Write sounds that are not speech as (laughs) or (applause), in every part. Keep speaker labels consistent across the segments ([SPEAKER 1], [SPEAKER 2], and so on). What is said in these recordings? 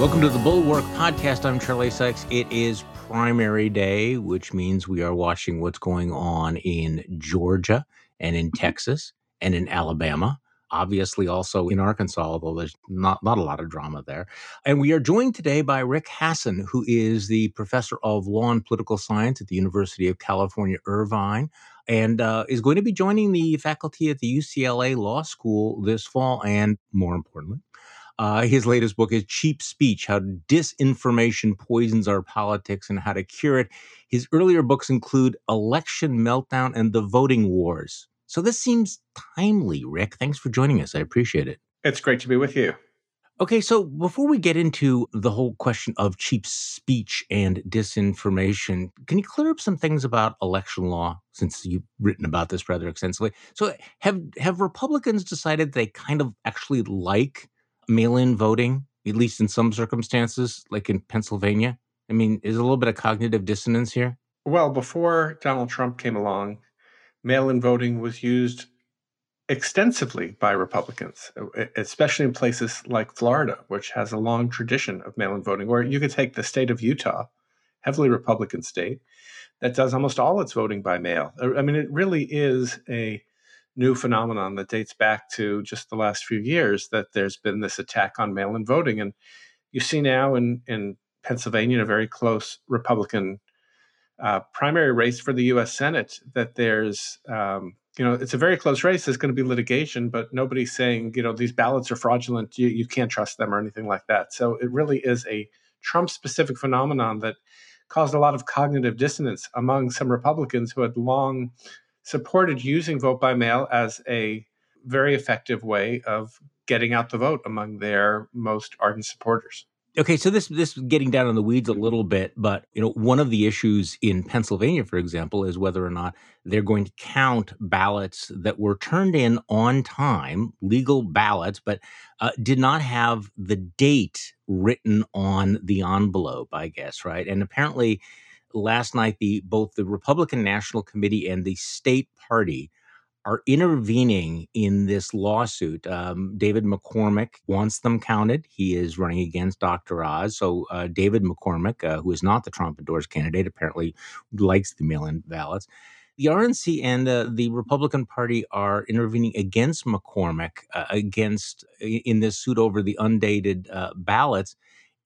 [SPEAKER 1] Welcome to the Bulwark Podcast. I'm Charlie Sykes. It is primary day, which means we are watching what's going on in Georgia and in Texas and in Alabama. Obviously, also in Arkansas, although there's not, not a lot of drama there. And we are joined today by Rick Hasen, who is the professor of law and political science at the University of California, Irvine, and uh, is going to be joining the faculty at the UCLA Law School this fall. And more importantly, uh, his latest book is Cheap Speech How Disinformation Poisons Our Politics and How to Cure It. His earlier books include Election Meltdown and The Voting Wars. So this seems timely, Rick. Thanks for joining us. I appreciate it.
[SPEAKER 2] It's great to be with you.
[SPEAKER 1] Okay, so before we get into the whole question of cheap speech and disinformation, can you clear up some things about election law since you've written about this rather extensively? So have have Republicans decided they kind of actually like mail in voting, at least in some circumstances, like in Pennsylvania? I mean, is a little bit of cognitive dissonance here?
[SPEAKER 2] Well, before Donald Trump came along, mail in voting was used extensively by Republicans, especially in places like Florida, which has a long tradition of mail in voting, where you could take the state of Utah, heavily Republican state, that does almost all its voting by mail. Uh, I mean, it really is a new phenomenon that dates back to just the last few years that there's been this attack on mail in voting. And you see now in, in Pennsylvania, a very close Republican uh, primary race for the U.S. Senate, that there's, um, you know, it's a very close race. There's going to be litigation, but nobody's saying, you know, these ballots are fraudulent. You, you can't trust them or anything like that. So it really is a Trump specific phenomenon that caused a lot of cognitive dissonance among some Republicans who had long supported using vote by mail as a very effective way of getting out the vote among their most ardent supporters.
[SPEAKER 1] Okay, so this this getting down in the weeds a little bit, but you know, one of the issues in Pennsylvania, for example, is whether or not they're going to count ballots that were turned in on time, legal ballots, but uh, did not have the date written on the envelope. I guess right, and apparently last night the both the Republican National Committee and the state party are intervening in this lawsuit. Um, David McCormick wants them counted. He is running against Dr. Oz. So uh, David McCormick, uh, who is not the Trump endorsed candidate, apparently likes the mail-in ballots. The RNC and uh, the Republican Party are intervening against McCormick uh, against in this suit over the undated uh, ballots.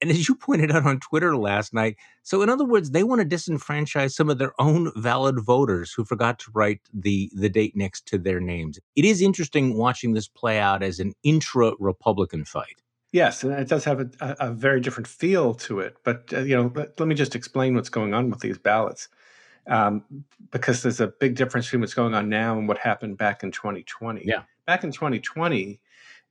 [SPEAKER 1] And as you pointed out on Twitter last night, so in other words, they want to disenfranchise some of their own valid voters who forgot to write the the date next to their names. It is interesting watching this play out as an intra-Republican fight.
[SPEAKER 2] Yes, and it does have a, a very different feel to it. But uh, you know, let, let, me just explain what's going on with these ballots, um, because there's a big difference between what's going on now and what happened back in 2020.
[SPEAKER 1] Yeah,
[SPEAKER 2] back in 2020,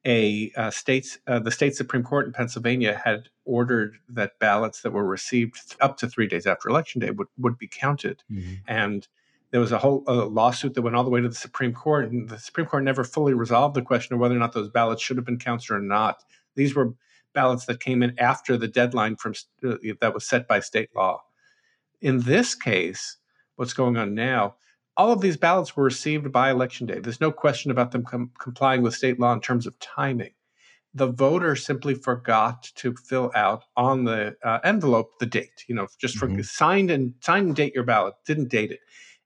[SPEAKER 2] a uh, states uh, the state supreme court in Pennsylvania had ordered that ballots that were received up to three days after election day would would be counted, mm-hmm. and there was a whole lawsuit that went all the way to the Supreme Court, and the Supreme Court never fully resolved the question of whether or not those ballots should have been counted or not. These were ballots that came in after the deadline from uh, that was set by state law. In this case, what's going on now? All of these ballots were received by election day. There's no question about them com- complying with state law in terms of timing. The voter simply forgot to fill out on the uh, envelope the date. You know, just for mm-hmm. signed and signed and date your ballot, didn't date it.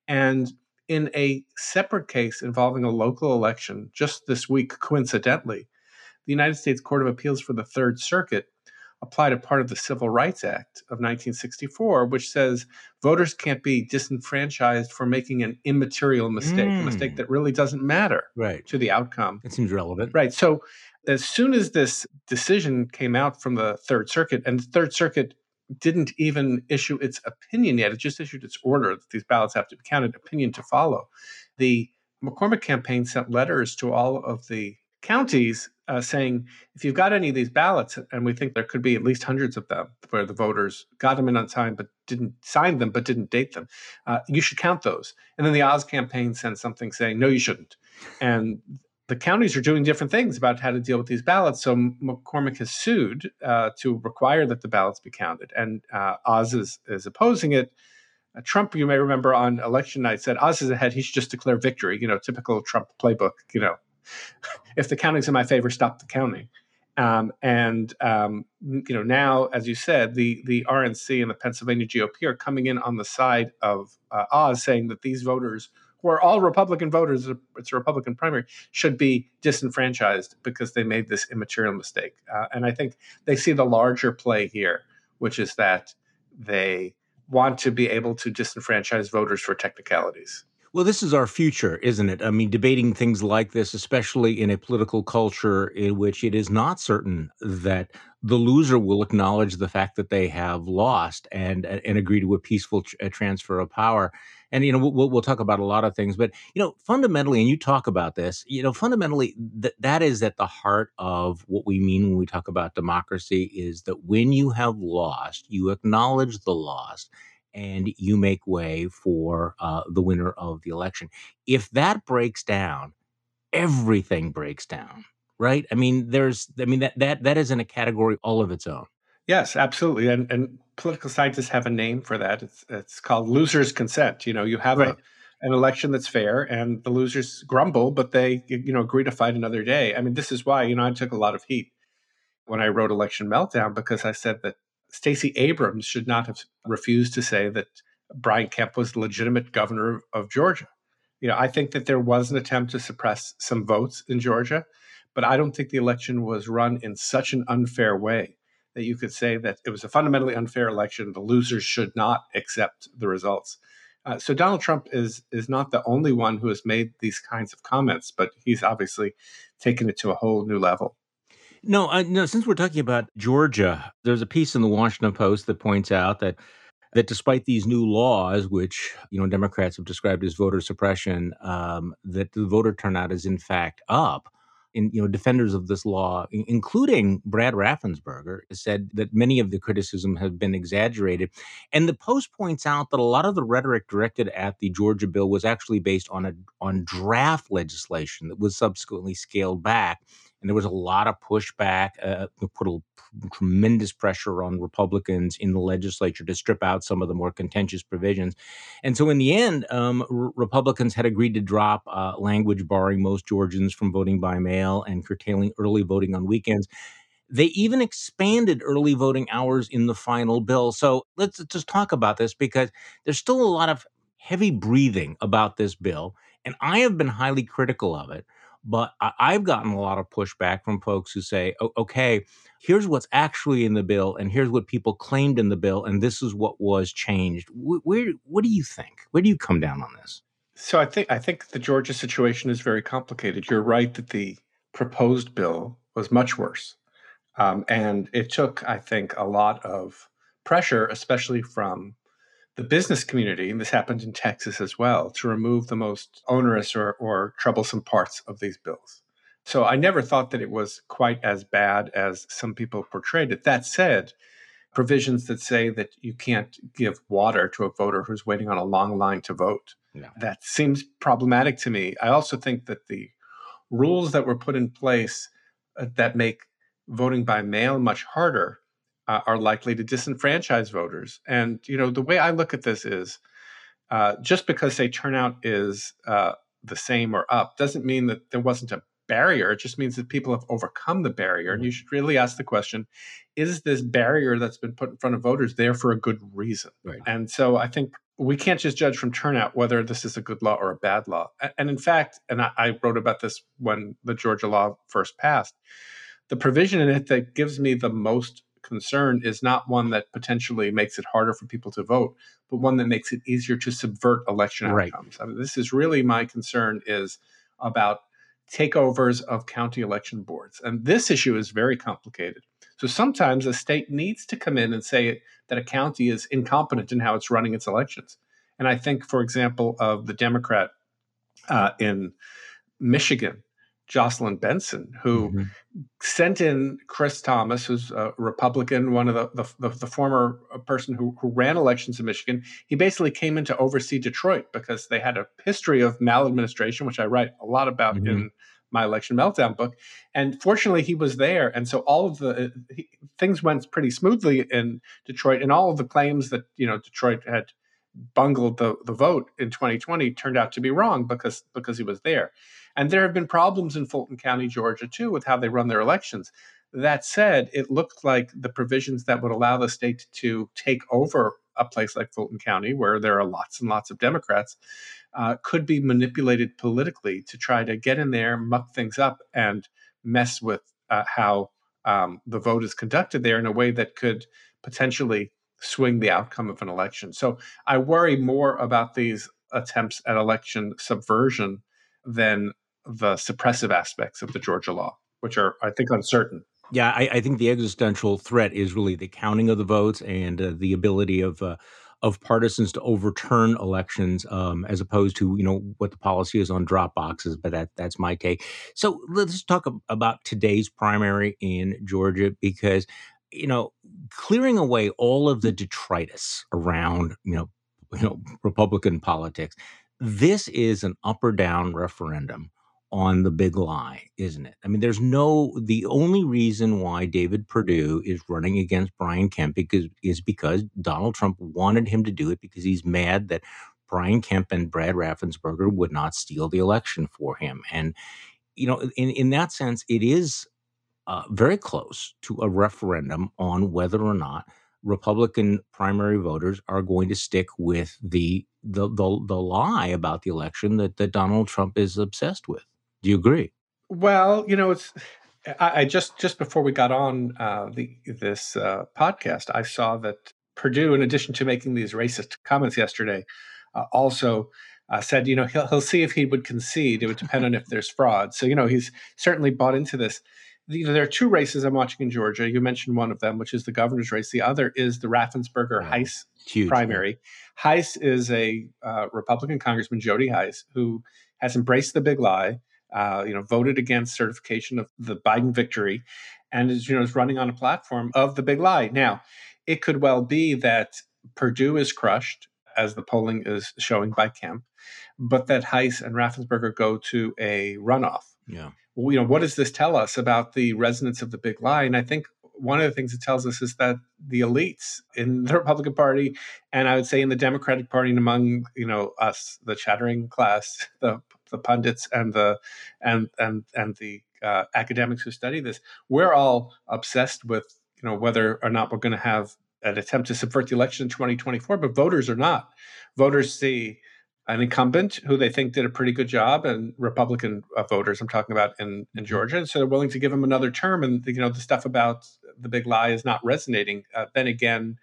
[SPEAKER 2] And in a separate case involving a local election, just this week, coincidentally, the United States Court of Appeals for the Third Circuit applied a part of the Civil Rights Act of 1964, which says voters can't be disenfranchised for making an immaterial mistake, mm. a mistake that really doesn't matter
[SPEAKER 1] right.
[SPEAKER 2] to the outcome.
[SPEAKER 1] It seems relevant.
[SPEAKER 2] Right. So as soon as this decision came out from the Third Circuit, and the Third Circuit didn't even issue its opinion yet, it just issued its order that these ballots have to be counted, opinion to follow. The McCormick campaign sent letters to all of the counties uh, saying if you've got any of these ballots, and we think there could be at least hundreds of them where the voters got them in unsigned but didn't sign them but didn't date them, uh, you should count those. And then the Oz campaign sent something saying no, you shouldn't. And the counties are doing different things about how to deal with these ballots. So McCormick has sued uh, to require that the ballots be counted, and uh, Oz is, is opposing it. Uh, Trump, you may remember on election night, said Oz is ahead. He should just declare victory. You know, typical Trump playbook. You know, if the counting's in my favor, stop the counting. Um, and um, you know now, as you said, the the RNC and the Pennsylvania GOP are coming in on the side of uh, Oz, saying that these voters, who are all Republican voters, it's a Republican primary, should be disenfranchised because they made this immaterial mistake. Uh, and I think they see the larger play here, which is that they want to be able to disenfranchise voters for technicalities.
[SPEAKER 1] Well, this is our future, isn't it? I mean, debating things like this, especially in a political culture in which it is not certain that the loser will acknowledge the fact that they have lost and and agree to a peaceful tr- transfer of power. And you know, we'll, we'll talk about a lot of things, but you know, fundamentally, and you talk about this, you know, fundamentally, that that is at the heart of what we mean when we talk about democracy. Is that when you have lost, you acknowledge the loss and you make way for uh, the winner of the election. If that breaks down, everything breaks down, right? I mean, there's, I mean, that that that is in a category all of its own.
[SPEAKER 2] Yes, absolutely, and and political scientists have a name for that. It's it's called losers' consent. You know, you have right. a an election that's fair and the losers grumble but they you know agree to fight another day i mean this is why you know i took a lot of heat when i wrote election meltdown because i said that Stacey Abrams should not have refused to say that Brian Kemp was the legitimate governor of Georgia. You know, I think that there was an attempt to suppress some votes in Georgia, but I don't think the election was run in such an unfair way that you could say that it was a fundamentally unfair election. The losers should not accept the results. Uh, so Donald Trump is is not the only one who has made these kinds of comments, but he's obviously taken it to a whole new level.
[SPEAKER 1] No, uh, no. Since we're talking about Georgia, there's a piece in the Washington Post that points out that that despite these new laws, which you know Democrats have described as voter suppression, um, that the voter turnout is in fact up. And you know, defenders of this law, including Brad Raffensperger, said that many of the criticism have been exaggerated. And the Post points out that a lot of the rhetoric directed at the Georgia bill was actually based on a on draft legislation that was subsequently scaled back and there was a lot of pushback, uh, put a tremendous pressure on Republicans in the legislature to strip out some of the more contentious provisions. And so, in the end, um, r- Republicans had agreed to drop uh, language barring most Georgians from voting by mail and curtailing early voting on weekends. They even expanded early voting hours in the final bill. So let's just talk about this because there's still a lot of heavy breathing about this bill. And I have been highly critical of it. But I, have gotten a lot of pushback from folks who say, okay, here's what's actually in the bill, and here's what people claimed in the bill, and this is what was changed. Where, where what do you think? Where do you come down on this?
[SPEAKER 2] So I think I think the Georgia situation is very complicated. You're right that the proposed bill was much worse, um, and it took, I think, a lot of pressure, especially from the business community, and this happened in Texas as well, to remove the most onerous or, or troublesome parts of these bills. So I never thought that it was quite as bad as some people portrayed it. That said, provisions that say that you can't give water to a voter who's waiting on a long line to vote. No. That seems problematic to me. I also think that the rules that were put in place uh, that make voting by mail much harder uh, are likely to disenfranchise voters. And you know, the way I look at this is, uh, just because say turnout is uh, the same or up doesn't mean that there wasn't a barrier. It just means that people have overcome the barrier. And you mm-hmm. should really ask the question: Is this barrier that's been put in front of voters there for a good reason? Right. And so I think we can't just judge from turnout whether this is a good law or a bad law. And in fact, and I, I wrote about this when the Georgia law first passed. The provision in it that gives me the most concern is not one that potentially makes it harder for people to vote, but one that makes it easier to subvert election right. outcomes. I mean, this is really my concern is about takeovers of county election boards. And this issue is very complicated. So sometimes a state needs to come in and say that a county is incompetent in how it's running its elections. And I think, for example, of the Democrat uh, in Michigan Jocelyn Benson, who mm-hmm. sent in Chris Thomas, who's a Republican, one of the the, the, the former uh, person who, who, ran elections in Michigan. He basically came in to oversee Detroit because they had a history of maladministration, which I write a lot about mm-hmm. in my election meltdown book. And fortunately, he was there, and so all of the uh, he, things went pretty smoothly in Detroit, and all of the claims that you know Detroit had bungled the, the vote in 2020 turned out to be wrong because because he was there. And there have been problems in Fulton County, Georgia, too, with how they run their elections. That said, it looked like the provisions that would allow the state to take over a place like Fulton County, where there are lots and lots of Democrats, uh, could be manipulated politically to try to get in there, muck things up, and mess with uh, how um, the vote is conducted there in a way that could potentially swing the outcome of an election. So I worry more about these attempts at election subversion than the suppressive aspects of the Georgia law, which are, I think, uncertain.
[SPEAKER 1] Yeah, I, I think the existential threat is really the counting of the votes and uh, the ability of uh, of partisans to overturn elections, um, as opposed to you know what the policy is on drop boxes. But that that's my take. So let's talk about today's primary in Georgia because you know clearing away all of the detritus around you know you know Republican politics. This is an up or down referendum on the big lie, isn't it? I mean, there's no the only reason why David Perdue is running against Brian Kemp because is because Donald Trump wanted him to do it because he's mad that Brian Kemp and Brad Raffensperger would not steal the election for him. And you know, in in that sense, it is uh, very close to a referendum on whether or not Republican primary voters are going to stick with the the the, the lie about the election that, that Donald Trump is obsessed with. Do you agree?
[SPEAKER 2] Well, you know, it's I, I just just before we got on uh, the this uh, podcast, I saw that Perdue, in addition to making these racist comments yesterday, uh, also uh, said, you know, he'll he'll see if he would concede. It would depend on if (laughs) there's fraud. So, you know, he's certainly bought into this. You know, there are two races I'm watching in Georgia. You mentioned one of them, which is the governor's race. The other is the Raffensperger yeah. Hice Huge, primary. Hice is a uh, Republican Congressman, Jody Hice, who has embraced the big lie uh, you know, voted against certification of the Biden victory, and is you know is running on a platform of the big lie. Now, it could well be that Perdue is crushed, as the polling is showing by Kemp, but that Hice and Raffensperger go to a runoff.
[SPEAKER 1] Yeah.
[SPEAKER 2] Well, you know, what does this tell us about the resonance of the big lie? And I think one of the things it tells us is that the elites in the Republican Party, and I would say in the Democratic Party, and among you know us, the chattering class, (laughs) the the pundits and the and and and the uh, academics who study this, we're all obsessed with you know whether or not we're going to have an attempt to subvert the election in 2024, but voters are not. Voters see an incumbent who they think did a pretty good job, and Republican uh, voters I'm talking about in, in mm-hmm. Georgia, and so they're willing to give him another term. And you know the stuff about the big lie is not resonating. Uh, then again,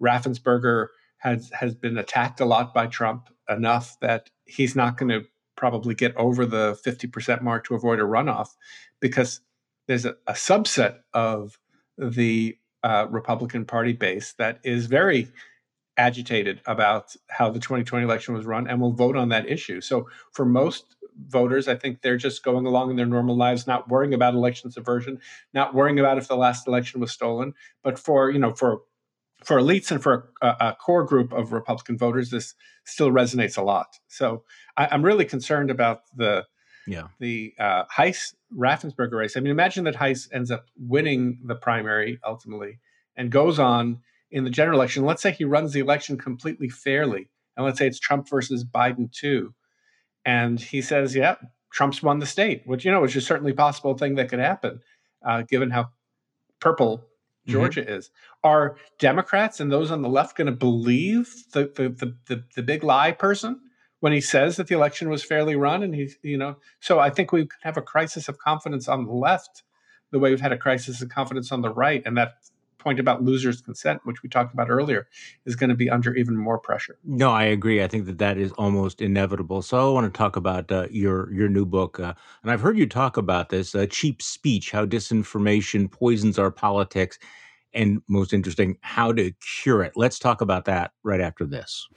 [SPEAKER 2] Raffensperger has has been attacked a lot by Trump enough that he's not going to probably get over the 50% mark to avoid a runoff because there's a, a subset of the uh, Republican Party base that is very agitated about how the 2020 election was run and will vote on that issue. So for most voters, I think they're just going along in their normal lives, not worrying about election subversion, not worrying about if the last election was stolen. But for you know, for for elites and for a, a, core group of Republican voters, this still resonates a lot. So I, am really concerned about the
[SPEAKER 1] yeah
[SPEAKER 2] the uh, Hice Raffensperger race. I mean, imagine that Hice ends up winning the primary ultimately and goes on in the general election. Let's say he runs the election completely fairly, and let's say it's Trump versus Biden too, and he says, "Yeah, Trump's won the state," which you know, which is certainly a possible thing that could happen, uh, given how purple. Georgia mm-hmm. is. Are Democrats and those on the left going to believe the, the, the the the big lie person when he says that the election was fairly run? And he's you know, so I think we could have a crisis of confidence on the left, the way we've had a crisis of confidence on the right, and that point about losers consent which we talked about earlier is going to be under even more pressure.
[SPEAKER 1] No i agree. I think that that is almost inevitable. So i want to talk about uh, your your new book uh, and i've heard you talk about this uh, cheap speech how disinformation poisons our politics and most interesting how to cure it. Let's talk about that right after this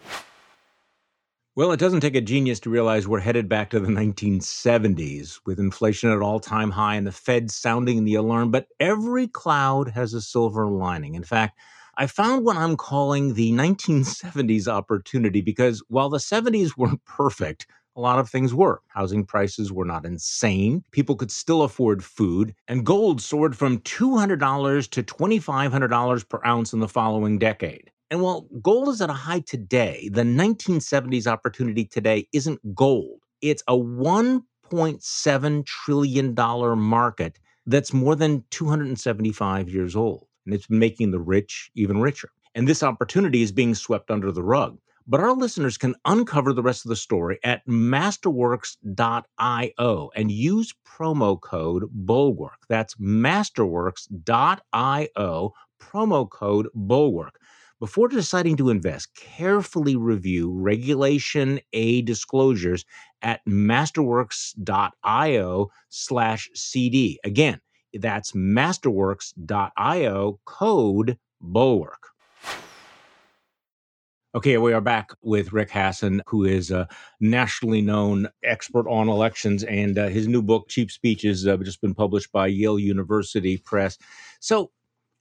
[SPEAKER 1] well, it doesn't take a genius to realize we're headed back to the 1970s with inflation at all time high and the Fed sounding the alarm. But every cloud has a silver lining. In fact, I found what I'm calling the 1970s opportunity because while the 70s weren't perfect, a lot of things were. Housing prices were not insane. People could still afford food. And gold soared from $200 to $2,500 per ounce in the following decade. And while gold is at a high today, the 1970s opportunity today isn't gold. It's a $1.7 trillion market that's more than 275 years old. And it's making the rich even richer. And this opportunity is being swept under the rug. But our listeners can uncover the rest of the story at masterworks.io and use promo code Bulwark. That's masterworks.io, promo code Bulwark. Before deciding to invest, carefully review Regulation A disclosures at masterworks.io slash CD. Again, that's masterworks.io code Bulwark. Okay, we are back with Rick Hasen, who is a nationally known expert on elections, and uh, his new book, Cheap Speech, has uh, just been published by Yale University Press. So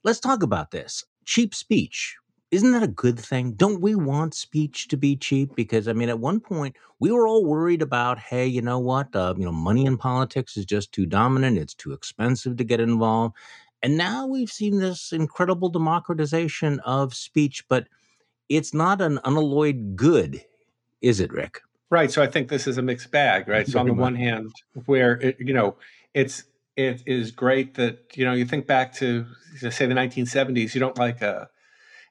[SPEAKER 1] let's talk about this. Cheap speech. Isn't that a good thing? Don't we want speech to be cheap? Because I mean, at one point we were all worried about, hey, you know what? Uh, you know, money in politics is just too dominant. It's too expensive to get involved. And now we've seen this incredible democratization of speech, but it's not an unalloyed good, is it, Rick?
[SPEAKER 2] Right. So I think this is a mixed bag, right? So on the one hand, where it, you know, it's it is great that you know you think back to say the 1970s. You don't like a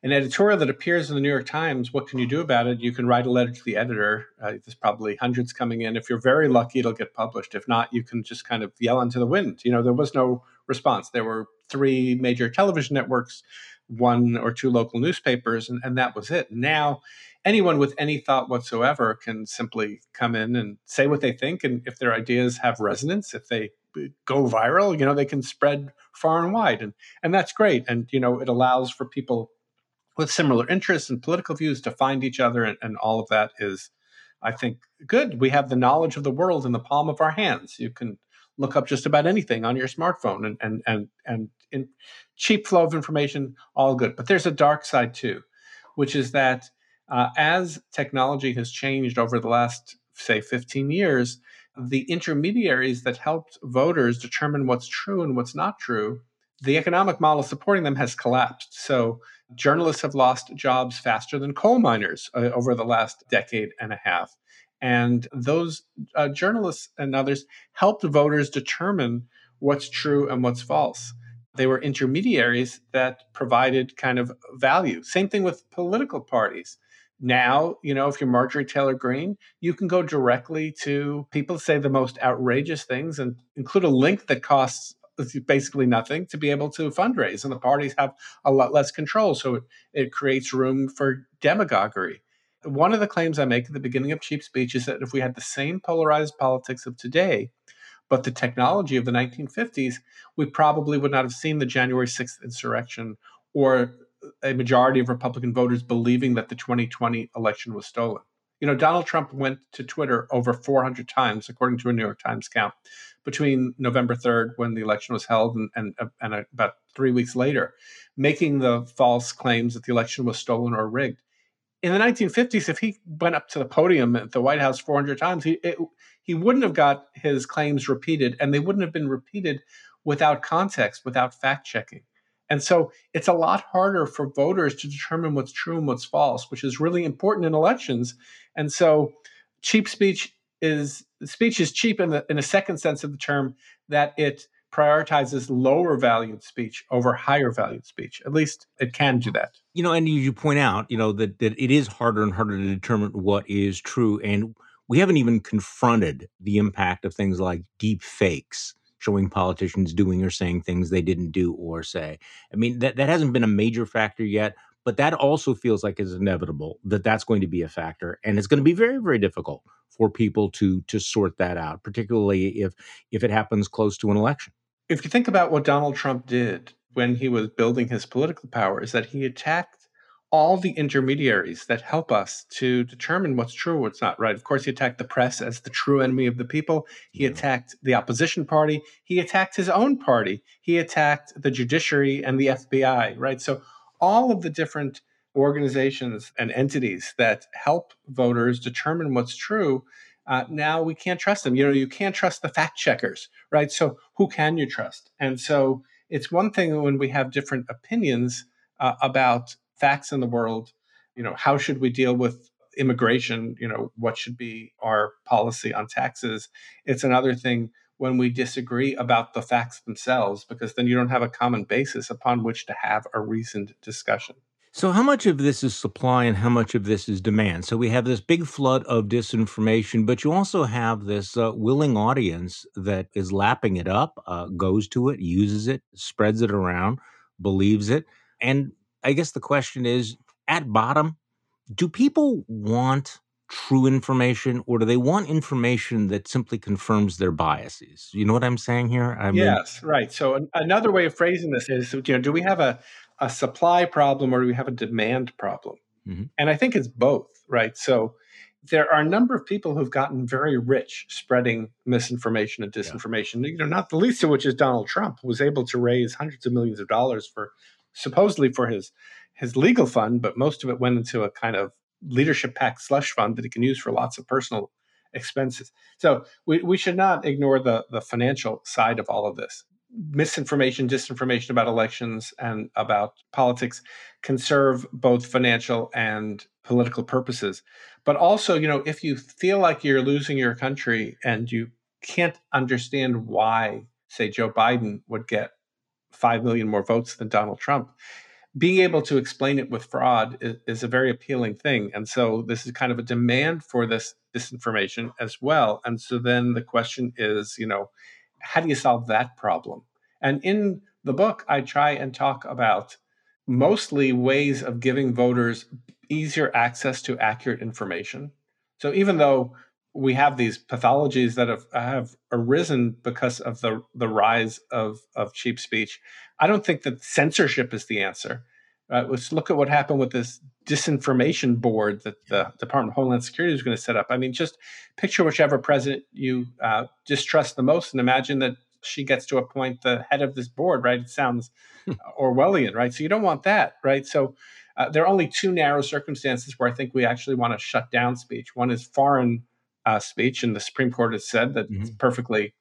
[SPEAKER 2] an editorial that appears in the New York Times. What can you do about it? You can write a letter to the editor. Uh, there's probably hundreds coming in. If you're very lucky, it'll get published. If not, you can just kind of yell into the wind. You know, there was no response. There were three major television networks one or two local newspapers, and, and that was it. Now, anyone with any thought whatsoever can simply come in and say what they think. And if their ideas have resonance, if they go viral, you know, they can spread far and wide. And, and that's great. And, you know, it allows for people with similar interests and political views to find each other. And, and all of that is, I think, good. We have the knowledge of the world in the palm of our hands. You can look up just about anything on your smartphone and and and and in cheap flow of information all good but there's a dark side too which is that uh, as technology has changed over the last say 15 years the intermediaries that helped voters determine what's true and what's not true the economic model supporting them has collapsed so journalists have lost jobs faster than coal miners uh, over the last decade and a half and those uh, journalists and others helped voters determine what's true and what's false. They were intermediaries that provided kind of value. Same thing with political parties. Now, you know, if you're Marjorie Taylor Greene, you can go directly to people say the most outrageous things and include a link that costs basically nothing to be able to fundraise. And the parties have a lot less control. So it, it creates room for demagoguery one of the claims I make at the beginning of Cheap Speech is that if we had the same polarized politics of today, but the technology of the 1950s, we probably would not have seen the January 6th insurrection or a majority of Republican voters believing that the 2020 election was stolen. You know, Donald Trump went to Twitter over 400 times, according to a New York Times count, between November 3rd, when the election was held, and, and, and about three weeks later, making the false claims that the election was stolen or rigged in the 1950s, if he went up to the podium at the White House 400 times, he it, he wouldn't have got his claims repeated, and they wouldn't have been repeated without context, without fact checking. And so it's a lot harder for voters to determine what's true and what's false, which is really important in elections. And so cheap speech is speech is cheap in the in a second sense of the term that it prioritizes lower valued speech over higher valued speech. At least it can do that.
[SPEAKER 1] You know, and you point out, you know, that, that it is harder and harder to determine what is true. And we haven't even confronted the impact of things like deep fakes showing politicians doing or saying things they didn't do or say. I mean, that, that hasn't been a major factor yet, but that also feels like it's inevitable that that's going to be a factor. And it's going to be very, very difficult for people to to sort that out, particularly if if it happens close to an election
[SPEAKER 2] if you think about what Donald Trump did when he was building his political power, is that he attacked all the intermediaries that help us to determine what's true, what's not right. Of course, he attacked the press as the true enemy of the people. He yeah. attacked the opposition party. He attacked his own party. He attacked the judiciary and the FBI, right? So, all of the different organizations and entities that help voters determine what's true uh, now we can't trust them. You know, you can't trust the fact checkers, right? So who can you trust? And so it's one thing when we have different opinions uh, about facts in the world. You know, how should we deal with immigration? You know, what should be our policy on taxes? It's another thing when we disagree about the facts themselves, because then you don't have a common basis upon which to have a reasoned discussion.
[SPEAKER 1] So, how much of this is supply and how much of this is demand? So, we have this big flood of disinformation, but you also have this uh, willing audience that is lapping it up, uh, goes to it, uses it, spreads it around, believes it. And I guess the question is at bottom, do people want true information or do they want information that simply confirms their biases? You know what I'm saying here?
[SPEAKER 2] I mean, yes, right. So an, another way of phrasing this is, you know, do we have a, a supply problem or do we have a demand problem? Mm-hmm. And I think it's both, right? So there are a number of people who've gotten very rich spreading misinformation and disinformation. Yeah. You know, not the least of which is Donald Trump, who was able to raise hundreds of millions of dollars for supposedly for his his legal fund, but most of it went into a kind of leadership PAC slush fund that he can use for lots of personal expenses. So we, we should not ignore the, the financial side of all of this. Misinformation, disinformation about elections and about politics can serve both financial and political purposes. But also, you know, if you feel like you're losing your country and you can't understand why, say, Joe Biden would get 5 million more votes than Donald Trump, being able to explain it with fraud is, is, a very appealing thing. And so this is kind of a demand for this disinformation as well. And so then the question is, you know, how do you solve that problem? And in the book, I try and talk about mostly ways of giving voters easier access to accurate information. So even though we have these pathologies that have, have arisen because of the, the rise of, of cheap speech. I don't think that censorship is the answer. Uh, let's look at what happened with this disinformation board that the Department of Homeland Security is going to set up. I mean, just picture whichever president you uh, distrust the most and imagine that she gets to appoint the head of this board, right? It sounds Orwellian, right? So you don't want that, right? So uh, there are only two narrow circumstances where I think we actually want to shut down speech. One is foreign uh, speech, and the Supreme Court has said that mm-hmm. it's perfectly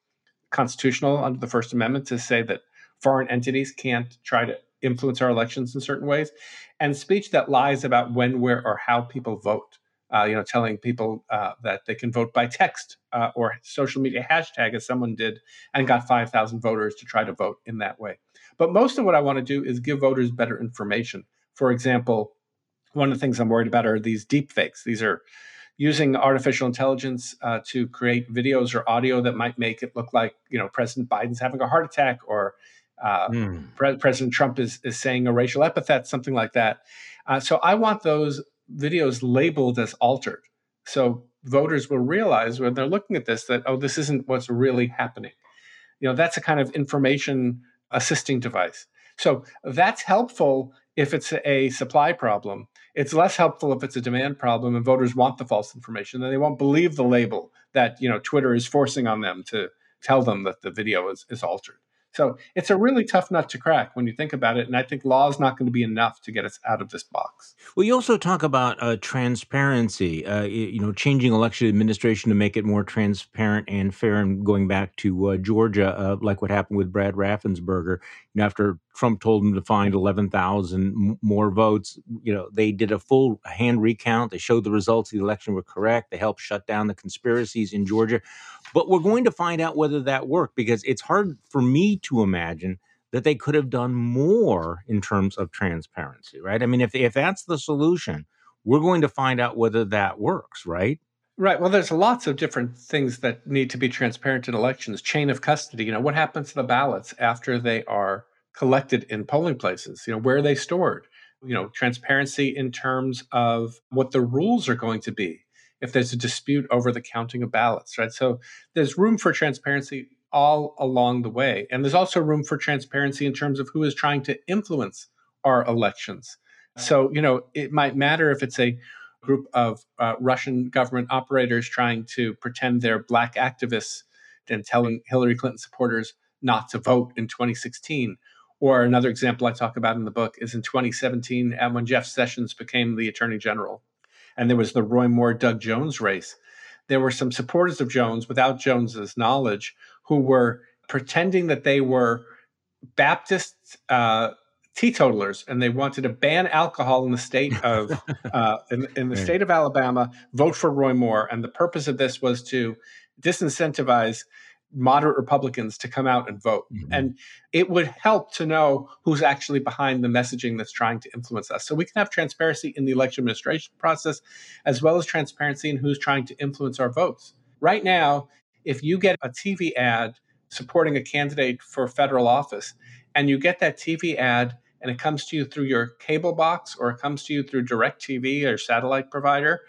[SPEAKER 2] constitutional under the First Amendment to say that foreign entities can't try to influence our elections in certain ways, and speech that lies about when, where, or how people vote. Uh, you know, telling people uh, that they can vote by text uh, or social media hashtag, as someone did, and got 5,000 voters to try to vote in that way. But most of what I want to do is give voters better information. For example, one of the things I'm worried about are these deep fakes. These are using artificial intelligence uh, to create videos or audio that might make it look like you know President Biden's having a heart attack or uh, mm. Pre- President Trump is is saying a racial epithet, something like that. Uh, so I want those videos labeled as altered, so voters will realize when they're looking at this that oh, this isn't what's really happening. You know, that's a kind of information assisting device. So that's helpful if it's a supply problem. It's less helpful if it's a demand problem and voters want the false information. Then they won't believe the label that you know Twitter is forcing on them to tell them that the video is, is altered. So it's a really tough nut to crack when you think about it. And I think law is not going to be enough to get us out of this box.
[SPEAKER 1] Well, you also talk about uh, transparency, uh, you know, changing election administration to make it more transparent and fair. And going back to uh, Georgia, uh, like what happened with Brad Raffensperger, you know, after Trump told him to find 11,000 more votes, you know, they did a full hand recount. They showed the results of the election were correct. They helped shut down the conspiracies in Georgia. But we're going to find out whether that worked because it's hard for me to imagine that they could have done more in terms of transparency, right? I mean, if, if that's the solution, we're going to find out whether that works, right?
[SPEAKER 2] Right. Well, there's lots of different things that need to be transparent in elections. Chain of custody. You know, what happens to the ballots after they are collected in polling places? You know, where are they stored? You know, transparency in terms of what the rules are going to be if there's a dispute over the counting of ballots, right? So there's room for transparency all along the way. And there's also room for transparency in terms of who is trying to influence our elections. So, you know, it might matter if it's a group of uh, Russian government operators trying to pretend they're black activists and telling Hillary Clinton supporters not to vote in 2016. Or another example I talk about in the book is in 2017, when Jeff Sessions became the attorney general and there was the Roy Moore Doug Jones race. There were some supporters of Jones without Jones's knowledge who were pretending that they were Baptist uh, teetotalers and they wanted to ban alcohol in the state of (laughs) uh, in, in, the state of Alabama. Vote for Roy Moore, and the purpose of this was to disincentivize moderate Republicans to come out and vote. Mm-hmm. And it would help to know who's actually behind the messaging that's trying to influence us. So we can have transparency in the election administration process, as well as transparency in who's trying to influence our votes. Right now, if you get a TV ad supporting a candidate for federal office, and you get that TV ad and it comes to you through your cable box or it comes to you through direct TV or satellite provider,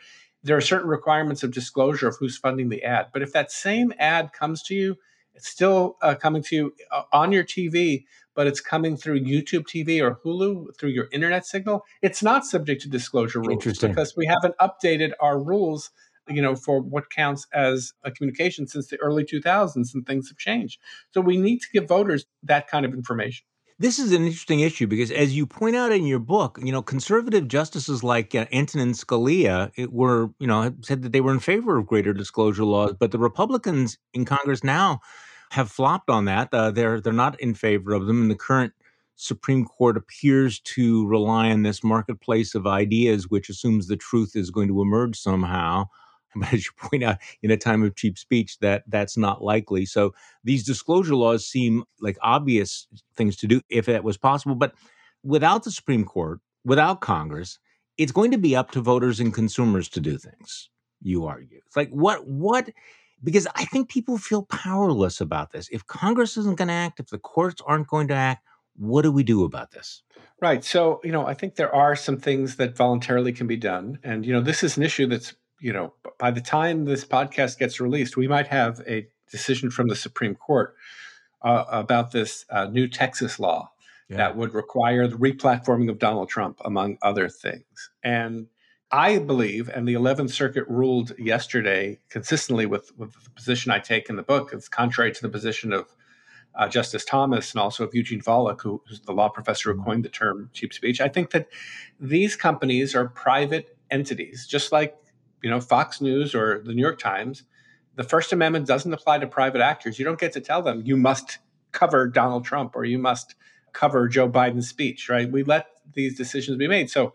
[SPEAKER 2] there are certain requirements of disclosure of who's funding the ad. But if that same ad comes to you, it's still uh, coming to you uh, on your TV, but it's coming through YouTube TV or Hulu through your internet signal. It's not subject to disclosure rules because we haven't updated our rules you know, for what counts as a communication since the early 2000s and things have changed. So we need to give voters that kind of information.
[SPEAKER 1] This is an interesting issue because, as you point out in your book, you know, conservative justices like uh, Antonin Scalia were, you know, said that they were in favor of greater disclosure laws, but the Republicans in Congress now have flopped on that. Uh, they're they're not in favor of them, and the current Supreme Court appears to rely on this marketplace of ideas, which assumes the truth is going to emerge somehow. (laughs) But as you point out, in a time of cheap speech, that that's not likely. So these disclosure laws seem like obvious things to do if that was possible. But without the Supreme Court, without Congress, it's going to be up to voters and consumers to do things. You argue. It's like what what because I think people feel powerless about this. If Congress isn't going to act, if the courts aren't going to act, what do we do about this?
[SPEAKER 2] Right. So, you know, I think there are some things that voluntarily can be done. And, you know, this is an issue that's you know, by the time this podcast gets released, we might have a decision from the Supreme Court uh, about this uh, new Texas law yeah. that would require the replatforming of Donald Trump, among other things. And I believe, and the 11th Circuit ruled yesterday consistently with, with the position I take in the book, it's contrary to the position of uh, Justice Thomas and also of Eugene Volokh, who, who's the law professor who mm-hmm. coined the term cheap speech. I think that these companies are private entities, just like you know, Fox News or the New York Times, the First Amendment doesn't apply to private actors. You don't get to tell them you must cover Donald Trump or you must cover Joe Biden's speech, right? We let these decisions be made. So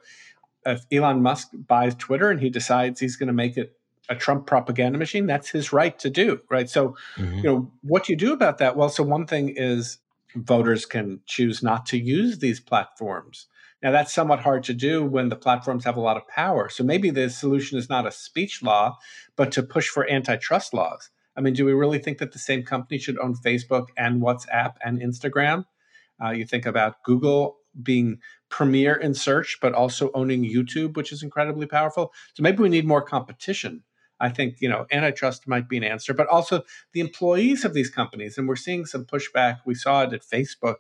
[SPEAKER 2] if Elon Musk buys Twitter and he decides he's going to make it a Trump propaganda machine, that's his right to do, right? So, mm-hmm. you know, what do you do about that? Well, so one thing is voters can choose not to use these platforms. Now, that's somewhat hard to do when the platforms have a lot of power. So maybe the solution is not a speech law, but to push for antitrust laws. I mean, do we really think that the same company should own Facebook and WhatsApp and Instagram? Uh, you think about Google being premier in search, but also owning YouTube, which is incredibly powerful. So maybe we need more competition. I think you know antitrust might be an answer, but also the employees of these companies, and we're seeing some pushback. We saw it at Facebook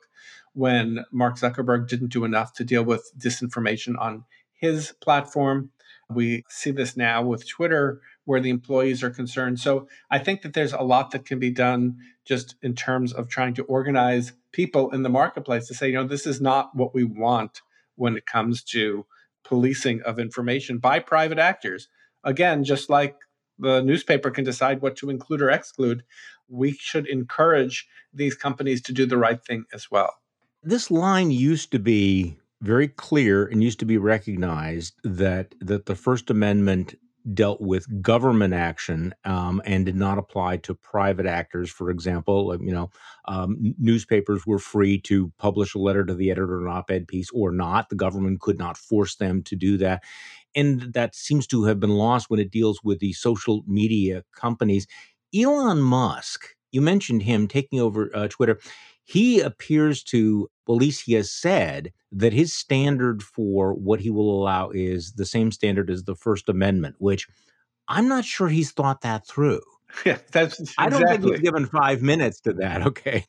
[SPEAKER 2] when Mark Zuckerberg didn't do enough to deal with disinformation on his platform. We see this now with Twitter, where the employees are concerned. So I think that there's a lot that can be done just in terms of trying to organize people in the marketplace to say, you know, this is not what we want when it comes to policing of information by private actors. Again, just like the newspaper can decide what to include or exclude, we should encourage these companies to do the right thing as well.
[SPEAKER 1] This line used to be very clear and used to be recognized that that the First Amendment dealt with government action um, and did not apply to private actors. For example, you know, um, newspapers were free to publish a letter to the editor, an op-ed piece, or not. The government could not force them to do that, and that seems to have been lost when it deals with the social media companies. Elon Musk, you mentioned him taking over uh, Twitter he appears to, at least he has said, that his standard for what he will allow is the same standard as the First Amendment, which I'm not sure he's thought that through. (laughs)
[SPEAKER 2] Yeah, that's exactly.
[SPEAKER 1] I don't think he's given five minutes to that. (laughs) Okay.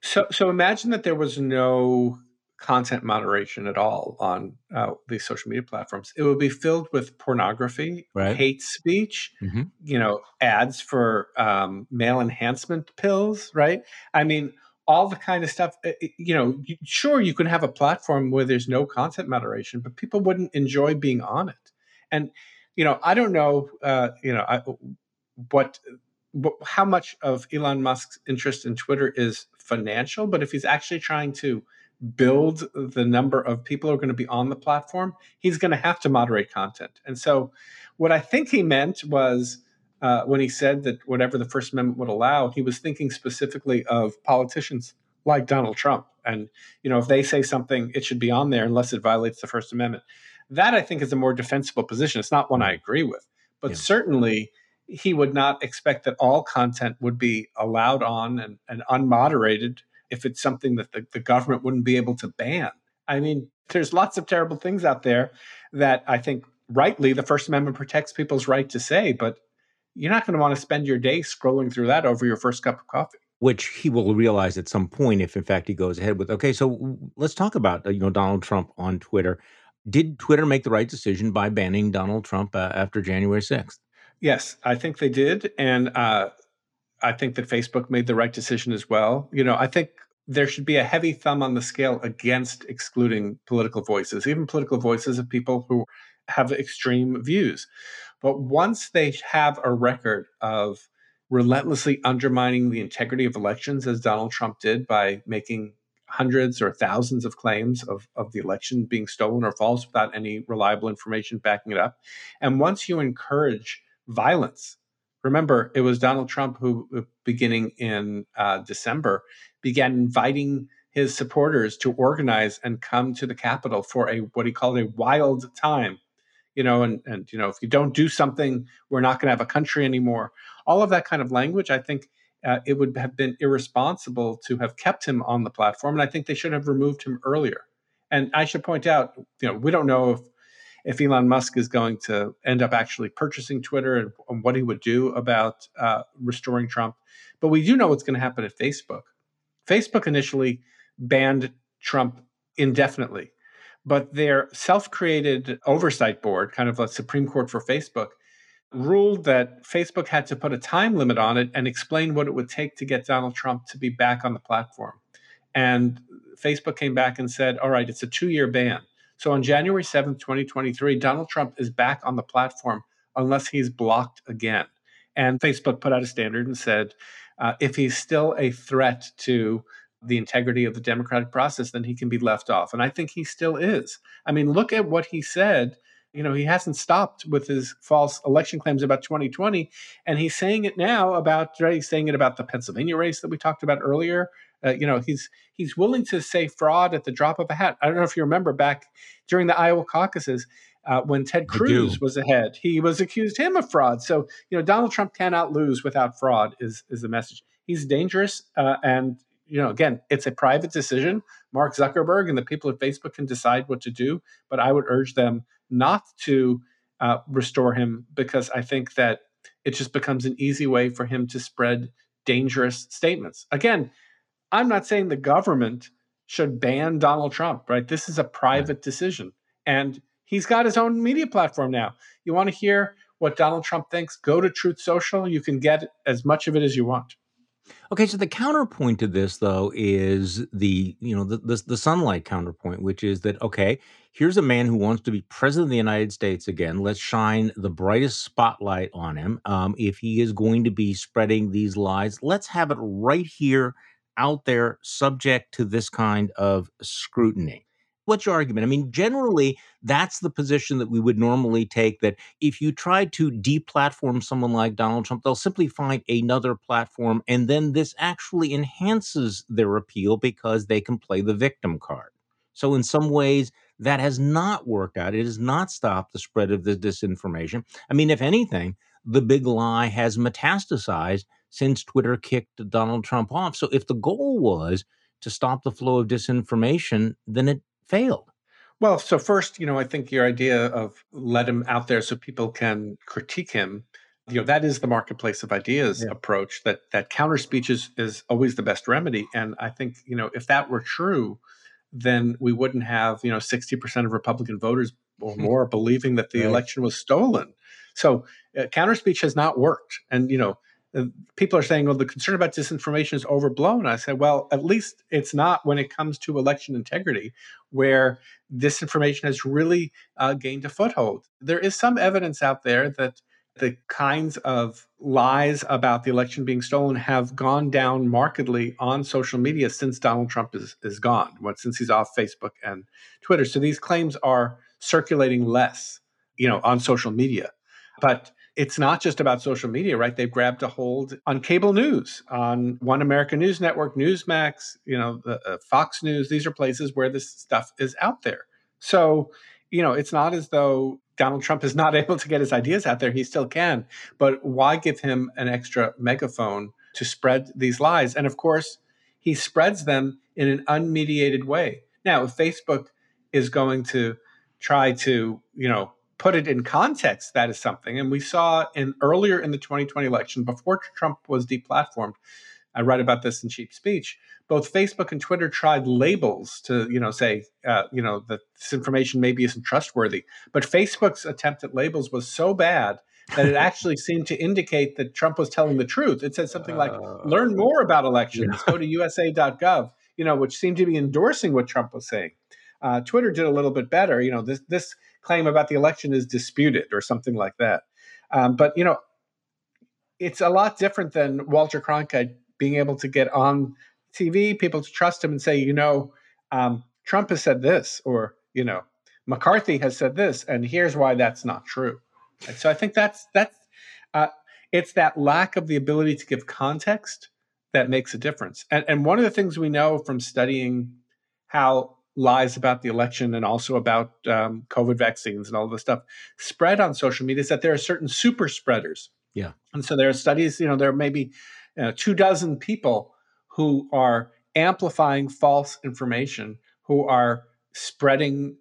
[SPEAKER 2] so, so imagine that there was no content moderation at all on uh, these social media platforms. It would be filled with pornography, right. hate speech, mm-hmm. you know, ads for um, male enhancement pills. Right. I mean all the kind of stuff eh, eh, you know sure you can have a platform where there's no content moderation but people wouldn't enjoy being on it and you know i don't know uh, you know I, what, what how much of elon musk's interest in twitter is financial but if he's actually trying to build the number of people who are going to be on the platform, he's going to have to moderate content. And so, what I think he meant was uh, when he said that whatever the First Amendment would allow, he was thinking specifically of politicians like Donald Trump. And, you know, if they say something, it should be on there unless it violates the First Amendment. That I think is a more defensible position. It's not one I agree with, but yeah. certainly he would not expect that all content would be allowed on and, and unmoderated if it's something that the, the government wouldn't be able to ban. I mean, there's lots of terrible things out there that I think rightly the First Amendment protects people's right to say, but you're not going to want to spend your day scrolling through that over your first cup of coffee.
[SPEAKER 1] Which he will realize at some point if, in fact, he goes ahead with. Okay, so let's talk about uh, you know Donald Trump on Twitter. Did Twitter make the right decision by banning Donald Trump uh, after January sixth?
[SPEAKER 2] Yes, I think they did, and uh, I think that Facebook made the right decision as well. You know, I think there should be a heavy thumb on the scale against excluding political voices, even political voices of people who have extreme views. But once they have a record of relentlessly undermining the integrity of elections, as Donald Trump did by making hundreds or thousands of claims of, of the election being stolen or false without any reliable information backing it up. And once you encourage violence, remember, it was Donald Trump who, uh, beginning in uh, December, began inviting his supporters to organize and come to the Capitol for a what he called a wild time you know, and and you know, if you don't do something, we're not going to have a country anymore. All of that kind of language, I think. Uh, it would have been irresponsible to have kept him on the platform, and I think they should have removed him earlier. And I should point out, you know, we don't know if if Elon Musk is going to end up actually purchasing Twitter and, and what he would do about uh, restoring Trump, but we do know what's going to happen at Facebook. Facebook initially banned Trump indefinitely but their self created oversight board, kind of a Supreme Court for Facebook, ruled that Facebook had to put a time limit on it and explain what it would take to get Donald Trump to be back on the platform. And Facebook came back and said, all right, it's a two year ban. So on January 7th, 2023, Donald Trump is back on the platform unless he's blocked again. And Facebook put out a standard and said, uh, if he's still a threat to the integrity of the democratic process, then he can be left off. And I think he still is. I mean, look at what he said. You know, he hasn't stopped with his false election claims about 2020, and he's saying it now about he's saying it about the Pennsylvania race that we talked about earlier. Uh, you know, he's he's willing to say fraud at the drop of a hat. I don't know if you remember back during the Iowa caucuses. Uh, when Ted Cruz was ahead, he was accused him of fraud. So you know, Donald Trump cannot lose without fraud. Is is the message? He's dangerous, uh, and you know, again, it's a private decision. Mark Zuckerberg and the people at Facebook can decide what to do, but I would urge them not to uh, restore him because I think that it just becomes an easy way for him to spread dangerous statements. Again, I'm not saying the government should ban Donald Trump, right? This is a private decision. And he's got his own media platform now. You want to hear what Donald Trump thinks? Go to Truth Social. You can get as much of it as you want.
[SPEAKER 1] Okay, so the counterpoint to this, though, is the you know the, the the sunlight counterpoint, which is that okay, here's a man who wants to be president of the United States again. Let's shine the brightest spotlight on him. Um, if he is going to be spreading these lies, let's have it right here, out there, subject to this kind of scrutiny what's your argument? I mean, generally, that's the position that we would normally take that if you try to deplatform someone like Donald Trump, they'll simply find another platform. And then this actually enhances their appeal because they can play the victim card. So, in some ways, that has not worked out. It has not stopped the spread of the disinformation. I mean, if anything, the big lie has metastasized since Twitter kicked Donald Trump off. So, if the goal was to stop the flow of disinformation, then it failed?
[SPEAKER 2] Well, so first, you know, I think your idea of let him out there so people can critique him, you know, that is the marketplace of ideas yeah. approach. That that counter speech is is always the best remedy. And I think, you know, if that were true, then we wouldn't have, you know, 60% of Republican voters or (laughs) more believing that the right. election was stolen. So uh, counter speech has not worked. And, you know, people are saying, well, the concern about disinformation is overblown. I said, well, at least it's not when it comes to election integrity, where disinformation has really uh, gained a foothold. There is some evidence out there that the kinds of lies about the election being stolen have gone down markedly on social media since Donald Trump is, is gone, since he's off Facebook and Twitter. So these claims are circulating less, you know, on social media. But it's not just about social media, right? They've grabbed a hold on cable news, on One American News Network, Newsmax, you know, the, uh, Fox News. These are places where this stuff is out there. So, you know, it's not as though Donald Trump is (laughs) not able to get his ideas out there. He still can. But why give him an extra megaphone to spread these lies? And of course, he spreads them in an unmediated way. Now, if Facebook is going to try to, you know, put it in context, that is something. And we saw in earlier in the 2020 election, before Trump was deplatformed, I write about this in Cheap Speech. Both Facebook and Twitter tried labels to, you know, say, uh, you know, that this information maybe isn't trustworthy. But Facebook's attempt at labels was so bad that it actually (laughs) seemed to indicate that Trump was telling the truth. It said something like, uh, "Learn more about elections. Yeah. Go to USA.gov," you know, which seemed to be endorsing what Trump was saying. Uh, Twitter did a little bit better. You know, this this claim about the election is disputed or something like that. Um, but you know, it's a lot different than Walter Cronkite being able to get on TV, people to trust him and say, you know, um, Trump has said this, or you know, McCarthy has said this, and here's why that's not true. And so I think that's that's uh, it's that lack of the ability to give context that makes a difference. And, and one of the things we know from studying how lies about the election and also about um, COVID vaccines and all this stuff spread on social media is that there are certain super spreaders.
[SPEAKER 1] Yeah.
[SPEAKER 2] And so there are studies, you know, there may be you know, two dozen people who are amplifying false information, who are spreading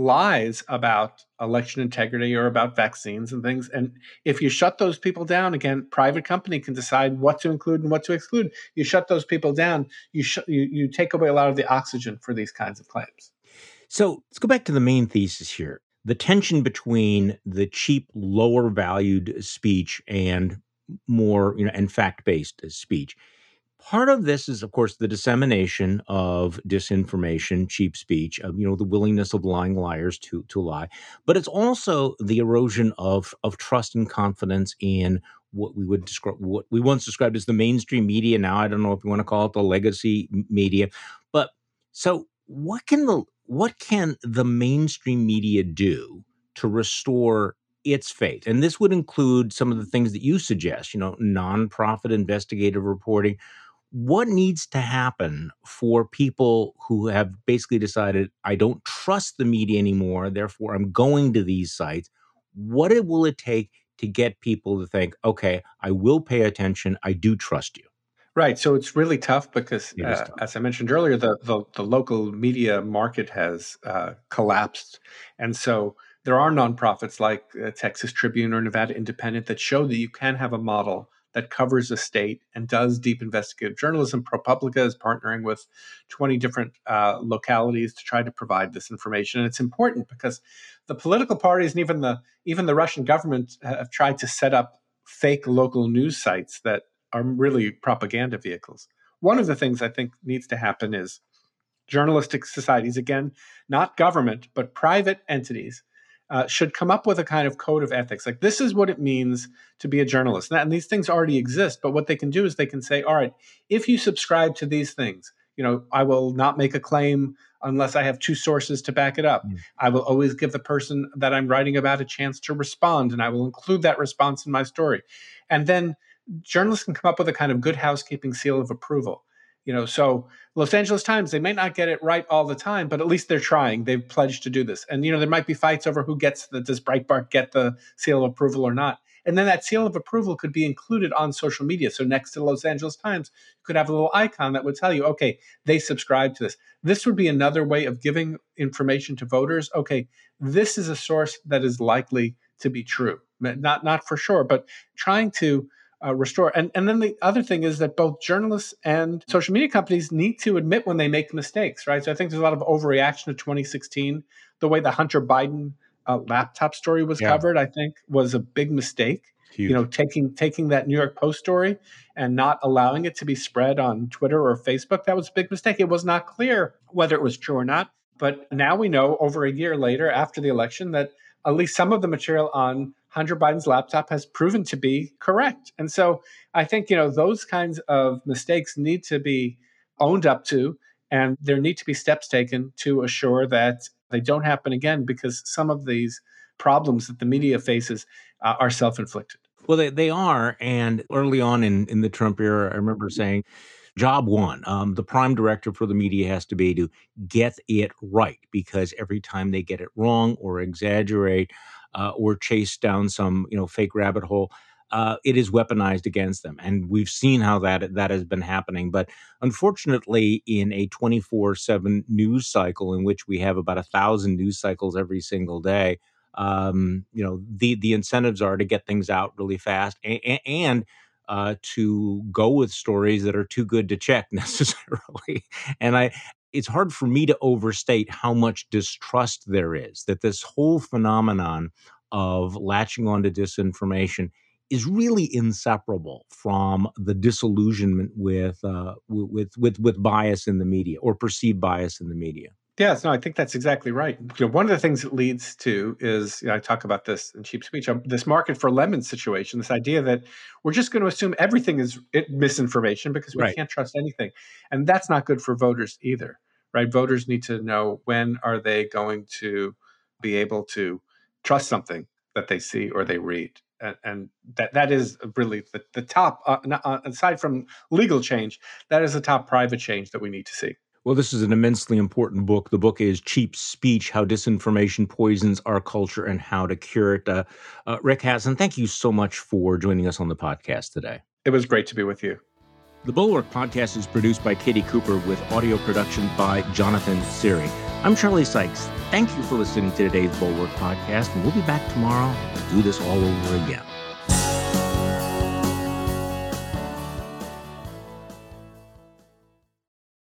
[SPEAKER 2] lies about election integrity or about vaccines and things. And if you shut those people down, again, private company can decide what to include and what to exclude. You shut those people down, you sh- you, you take away a lot of the oxygen for these kinds of claims.
[SPEAKER 1] So let's go back to the main thesis here. The tension between the cheap, lower valued speech and more, you know, and fact based speech. Part of this is, of course, the dissemination of disinformation, cheap speech, of, you know, the willingness of lying liars to to lie, but it's also the erosion of of trust and confidence in what we would describe, what we once described as the mainstream media. Now, I don't know if you want to call it the legacy media, but so what can the what can the mainstream media do to restore its faith? And this would include some of the things that you suggest, you know, nonprofit investigative reporting, what needs to happen for people who have basically decided I don't trust the media anymore, therefore I'm going to these sites? What it, will it take to get people to think, okay, I will pay attention, I do trust you?
[SPEAKER 2] Right. So it's really tough because, uh, tough. as I mentioned earlier, the, the, the local media market has uh, collapsed. And so there are nonprofits like uh, Texas Tribune or Nevada Independent that show that you can have a model that covers a state and does deep investigative journalism. ProPublica is partnering with 20 different uh, localities to try to provide this information. And it's important because the political parties and even the even the Russian government have tried to set up fake local news sites that are really propaganda vehicles. One of the things I think needs to happen is journalistic societies, again, not government, but private entities, uh, should come up with a kind of code of ethics. Like, this is what it means to be a journalist. And these things already exist, but what they can do is they can say, all right, if you subscribe to these things, you know, I will not make a claim unless I have two sources to back it up. Mm. I will always give the person that I'm writing about a chance to respond, and I will include that response in my story. And then journalists can come up with a kind of good housekeeping seal of approval. You know, so Los Angeles Times, they may not get it right all the time, but at least they're trying. They've pledged to do this. And you know, there might be fights over who gets the does Breitbart get the seal of approval or not. And then that seal of approval could be included on social media. So next to Los Angeles Times, you could have a little icon that would tell you, okay, they subscribe to this. This would be another way of giving information to voters. Okay, this is a source that is likely to be true. Not not for sure, but trying to uh, restore. And and then the other thing is that both journalists and social media companies need to admit when they make mistakes, right? So I think there's a lot of overreaction to 2016. The way the Hunter Biden uh, laptop story was yeah. covered, I think, was a big mistake. Huge. You know, taking taking that New York Post story and not allowing it to be spread on Twitter or Facebook, that was a big mistake. It was not clear whether it was true or not. But now we know over a year later after the election that at least some of the material on Hunter Biden's laptop has proven to be correct. And so I think, you know, those kinds of mistakes need to be owned up to, and there need to be steps taken to assure that they don't happen again because some of these problems that the media faces uh, are self inflicted.
[SPEAKER 1] Well, they, they are. And early on in, in the Trump era, I remember saying, job one, um, the prime director for the media has to be to get it right because every time they get it wrong or exaggerate uh, or chase down some you know fake rabbit hole, uh, it is weaponized against them, and we've seen how that that has been happening. But unfortunately, in a twenty four seven news cycle in which we have about a thousand news cycles every single day, um, you know the the incentives are to get things out really fast and, and uh, to go with stories that are too good to check (laughs) necessarily. and I it's hard for me to overstate how much distrust there is that this whole phenomenon of latching onto disinformation is really inseparable from the disillusionment with uh, with with with bias in the media or perceived bias in the media.
[SPEAKER 2] Yes, no, I think that's exactly right. You know, one of the things it leads to is you know, I talk about this in cheap speech. Um, this market for lemon situation. This idea that we're just going to assume everything is misinformation because we right. can't trust anything, and that's not good for voters either. Right? Voters need to know when are they going to be able to trust something that they see or they read and, and that that is really the, the top uh, uh, aside from legal change that is the top private change that we need to see
[SPEAKER 1] well, this is an immensely important book. The book is Cheap Speech How Disinformation Poisons Our Culture and How to Cure It. Uh, uh, Rick Hasen, thank you so much for joining us on the podcast today.
[SPEAKER 2] It was great to be with you.
[SPEAKER 1] The Bulwark podcast is produced by Katie Cooper with audio production by Jonathan Seery. I'm Charlie Sykes. Thank you for listening to today's Bulwark podcast, and we'll be back tomorrow to do this all over again.